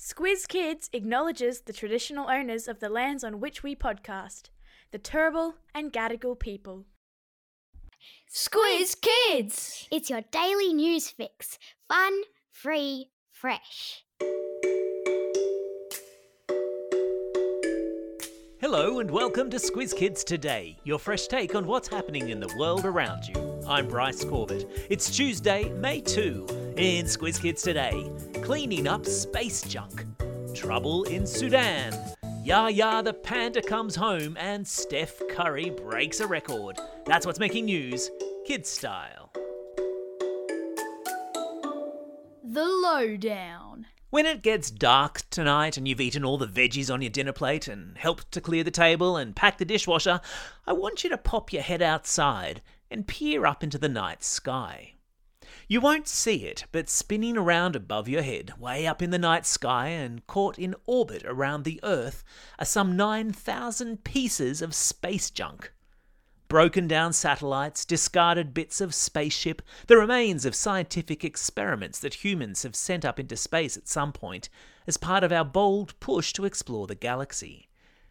Squiz Kids acknowledges the traditional owners of the lands on which we podcast, the Turrbal and Gadigal people. Squiz Kids! It's your daily news fix. Fun, free, fresh. Hello and welcome to Squiz Kids Today, your fresh take on what's happening in the world around you. I'm Bryce Corbett. It's Tuesday, May 2. In Squiz Kids Today, cleaning up space junk, trouble in Sudan, Ya Ya the panda comes home, and Steph Curry breaks a record. That's what's making news, kids style. The Lowdown. When it gets dark tonight and you've eaten all the veggies on your dinner plate and helped to clear the table and pack the dishwasher, I want you to pop your head outside and peer up into the night sky. You won't see it, but spinning around above your head, way up in the night sky and caught in orbit around the Earth, are some 9,000 pieces of space junk. Broken down satellites, discarded bits of spaceship, the remains of scientific experiments that humans have sent up into space at some point as part of our bold push to explore the galaxy.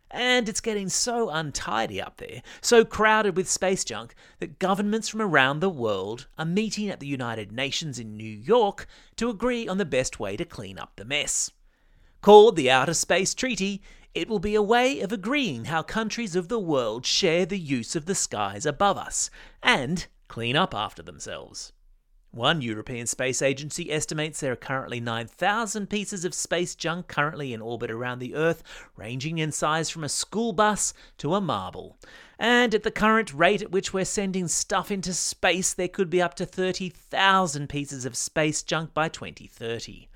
And it's getting so untidy up there, so crowded with space junk, that governments from around the world are meeting at the United Nations in New York to agree on the best way to clean up the mess. Called the Outer Space Treaty, it will be a way of agreeing how countries of the world share the use of the skies above us and clean up after themselves. One European Space Agency estimates there are currently 9,000 pieces of space junk currently in orbit around the Earth, ranging in size from a school bus to a marble. And at the current rate at which we're sending stuff into space, there could be up to 30,000 pieces of space junk by 2030.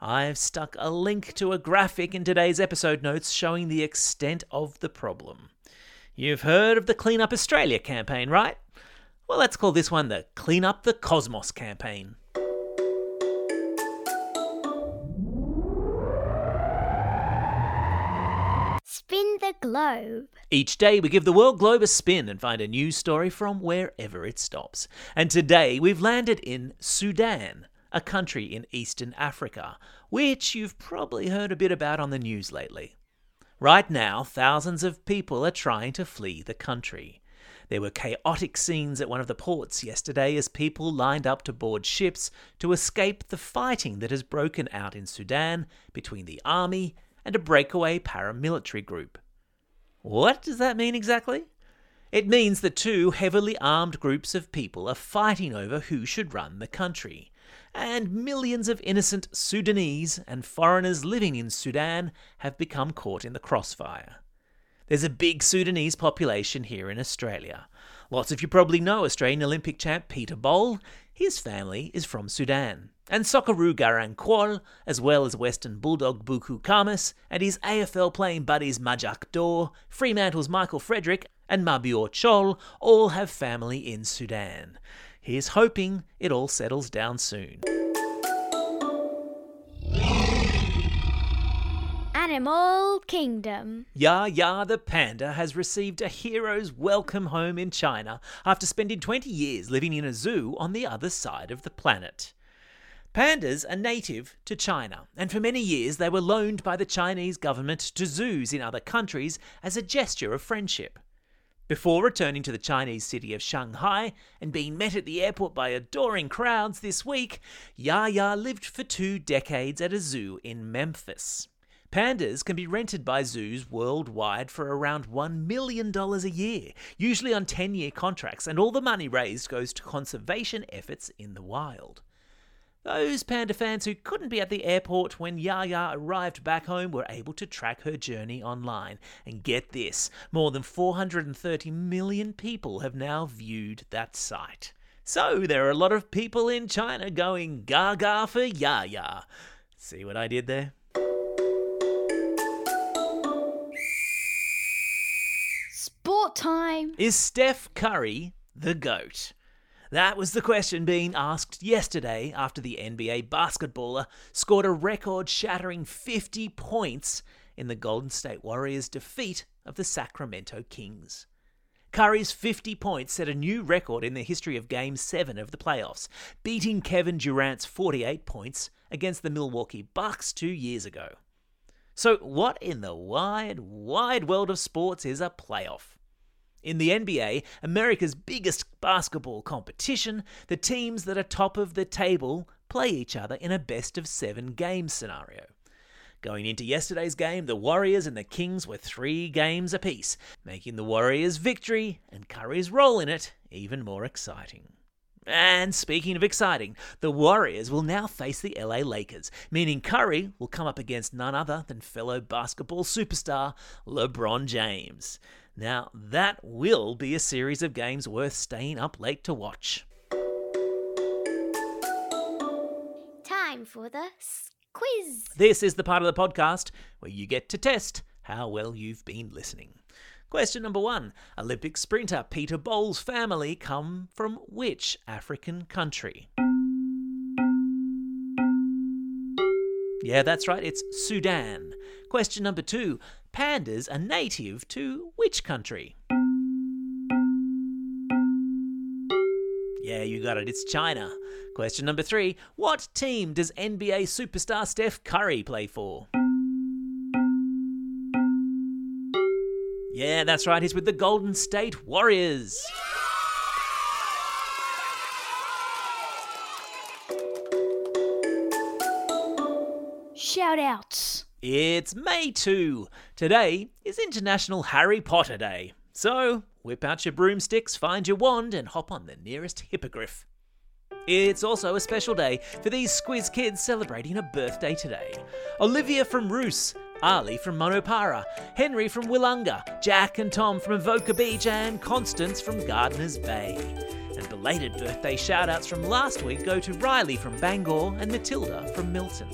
I've stuck a link to a graphic in today's episode notes showing the extent of the problem. You've heard of the Clean Up Australia campaign, right? Well, let's call this one the Clean Up the Cosmos campaign. Spin the globe. Each day we give the world globe a spin and find a news story from wherever it stops. And today we've landed in Sudan, a country in eastern Africa, which you've probably heard a bit about on the news lately. Right now, thousands of people are trying to flee the country. There were chaotic scenes at one of the ports yesterday as people lined up to board ships to escape the fighting that has broken out in Sudan between the army and a breakaway paramilitary group. What does that mean exactly? It means the two heavily armed groups of people are fighting over who should run the country. And millions of innocent Sudanese and foreigners living in Sudan have become caught in the crossfire. There's a big Sudanese population here in Australia. Lots of you probably know Australian Olympic champ Peter Bol. His family is from Sudan. And Socceroo Garang Kuol, as well as Western Bulldog Buku Khamis, and his AFL playing buddies Majak Daw, Fremantle's Michael Frederick, and Mabior Chol all have family in Sudan. Here's hoping it all settles down soon. Animal Kingdom. Ya Ya the panda has received a hero's welcome home in China after spending 20 years living in a zoo on the other side of the planet. Pandas are native to China, and for many years they were loaned by the Chinese government to zoos in other countries as a gesture of friendship. Before returning to the Chinese city of Shanghai and being met at the airport by adoring crowds this week, Ya Ya lived for two decades at a zoo in Memphis. Pandas can be rented by zoos worldwide for around $1 million a year, usually on 10 year contracts, and all the money raised goes to conservation efforts in the wild. Those panda fans who couldn't be at the airport when Ya Ya arrived back home were able to track her journey online. And get this more than 430 million people have now viewed that site. So there are a lot of people in China going gaga for Ya Ya. See what I did there? Time. Is Steph Curry the GOAT? That was the question being asked yesterday after the NBA basketballer scored a record shattering 50 points in the Golden State Warriors' defeat of the Sacramento Kings. Curry's 50 points set a new record in the history of Game 7 of the playoffs, beating Kevin Durant's 48 points against the Milwaukee Bucks two years ago. So, what in the wide, wide world of sports is a playoff? In the NBA, America's biggest basketball competition, the teams that are top of the table play each other in a best of seven game scenario. Going into yesterday's game, the Warriors and the Kings were three games apiece, making the Warriors' victory and Curry's role in it even more exciting. And speaking of exciting, the Warriors will now face the LA Lakers, meaning Curry will come up against none other than fellow basketball superstar LeBron James. Now, that will be a series of games worth staying up late to watch. Time for the quiz. This is the part of the podcast where you get to test how well you've been listening. Question number one Olympic sprinter Peter Bol's family come from which African country? Yeah, that's right, it's Sudan. Question number two Pandas are native to which country? Yeah, you got it, it's China. Question number three What team does NBA superstar Steph Curry play for? Yeah, that's right, he's with the Golden State Warriors. Shout outs. It's May 2. Today is International Harry Potter Day. So, whip out your broomsticks, find your wand, and hop on the nearest hippogriff. It's also a special day for these Squiz kids celebrating a birthday today. Olivia from Roos, Ali from Munno Para, Henry from Willunga, Jack and Tom from Avoca Beach, and Constance from Gardners Bay. And belated birthday shout-outs from last week go to Riley from Bangor and Matilda from Milton.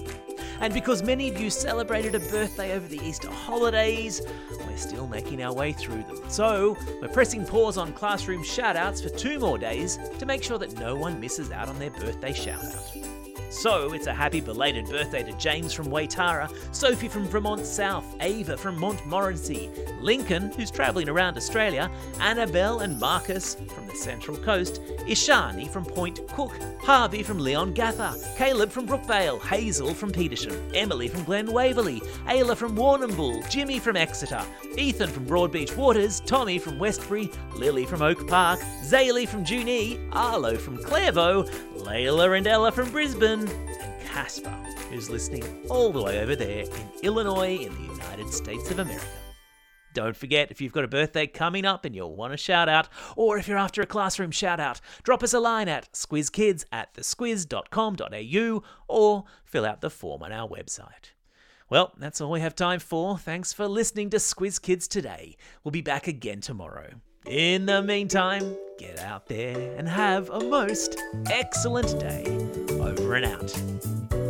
And because many of you celebrated a birthday over the Easter holidays, we're still making our way through them. So, we're pressing pause on classroom shoutouts for two more days to make sure that no one misses out on their birthday shoutout. So, it's a happy belated birthday to James from Waitara, Sophie from Vermont South, Ava from Montmorency, Lincoln, who's travelling around Australia, Annabelle and Marcus from the Central Coast, Ishani from Point Cook, Harvey from Leongatha, Caleb from Brookvale, Hazel from Petersham, Emily from Glen Waverley, Ayla from Warrnambool, Jimmy from Exeter, Ethan from Broadbeach Waters, Tommy from Westbury, Lily from Oak Park, Zaylee from Junee, Arlo from Clairvaux, Layla and Ella from Brisbane, and Casper, who's listening all the way over there in Illinois in the United States of America. Don't forget, if you've got a birthday coming up and you'll want a shout out, or if you're after a classroom shout out, drop us a line at squizkids at thesquiz.com.au or fill out the form on our website. Well, that's all we have time for. Thanks for listening to Squiz Kids today. We'll be back again tomorrow. In the meantime, get out there and have a most excellent day. Over and out.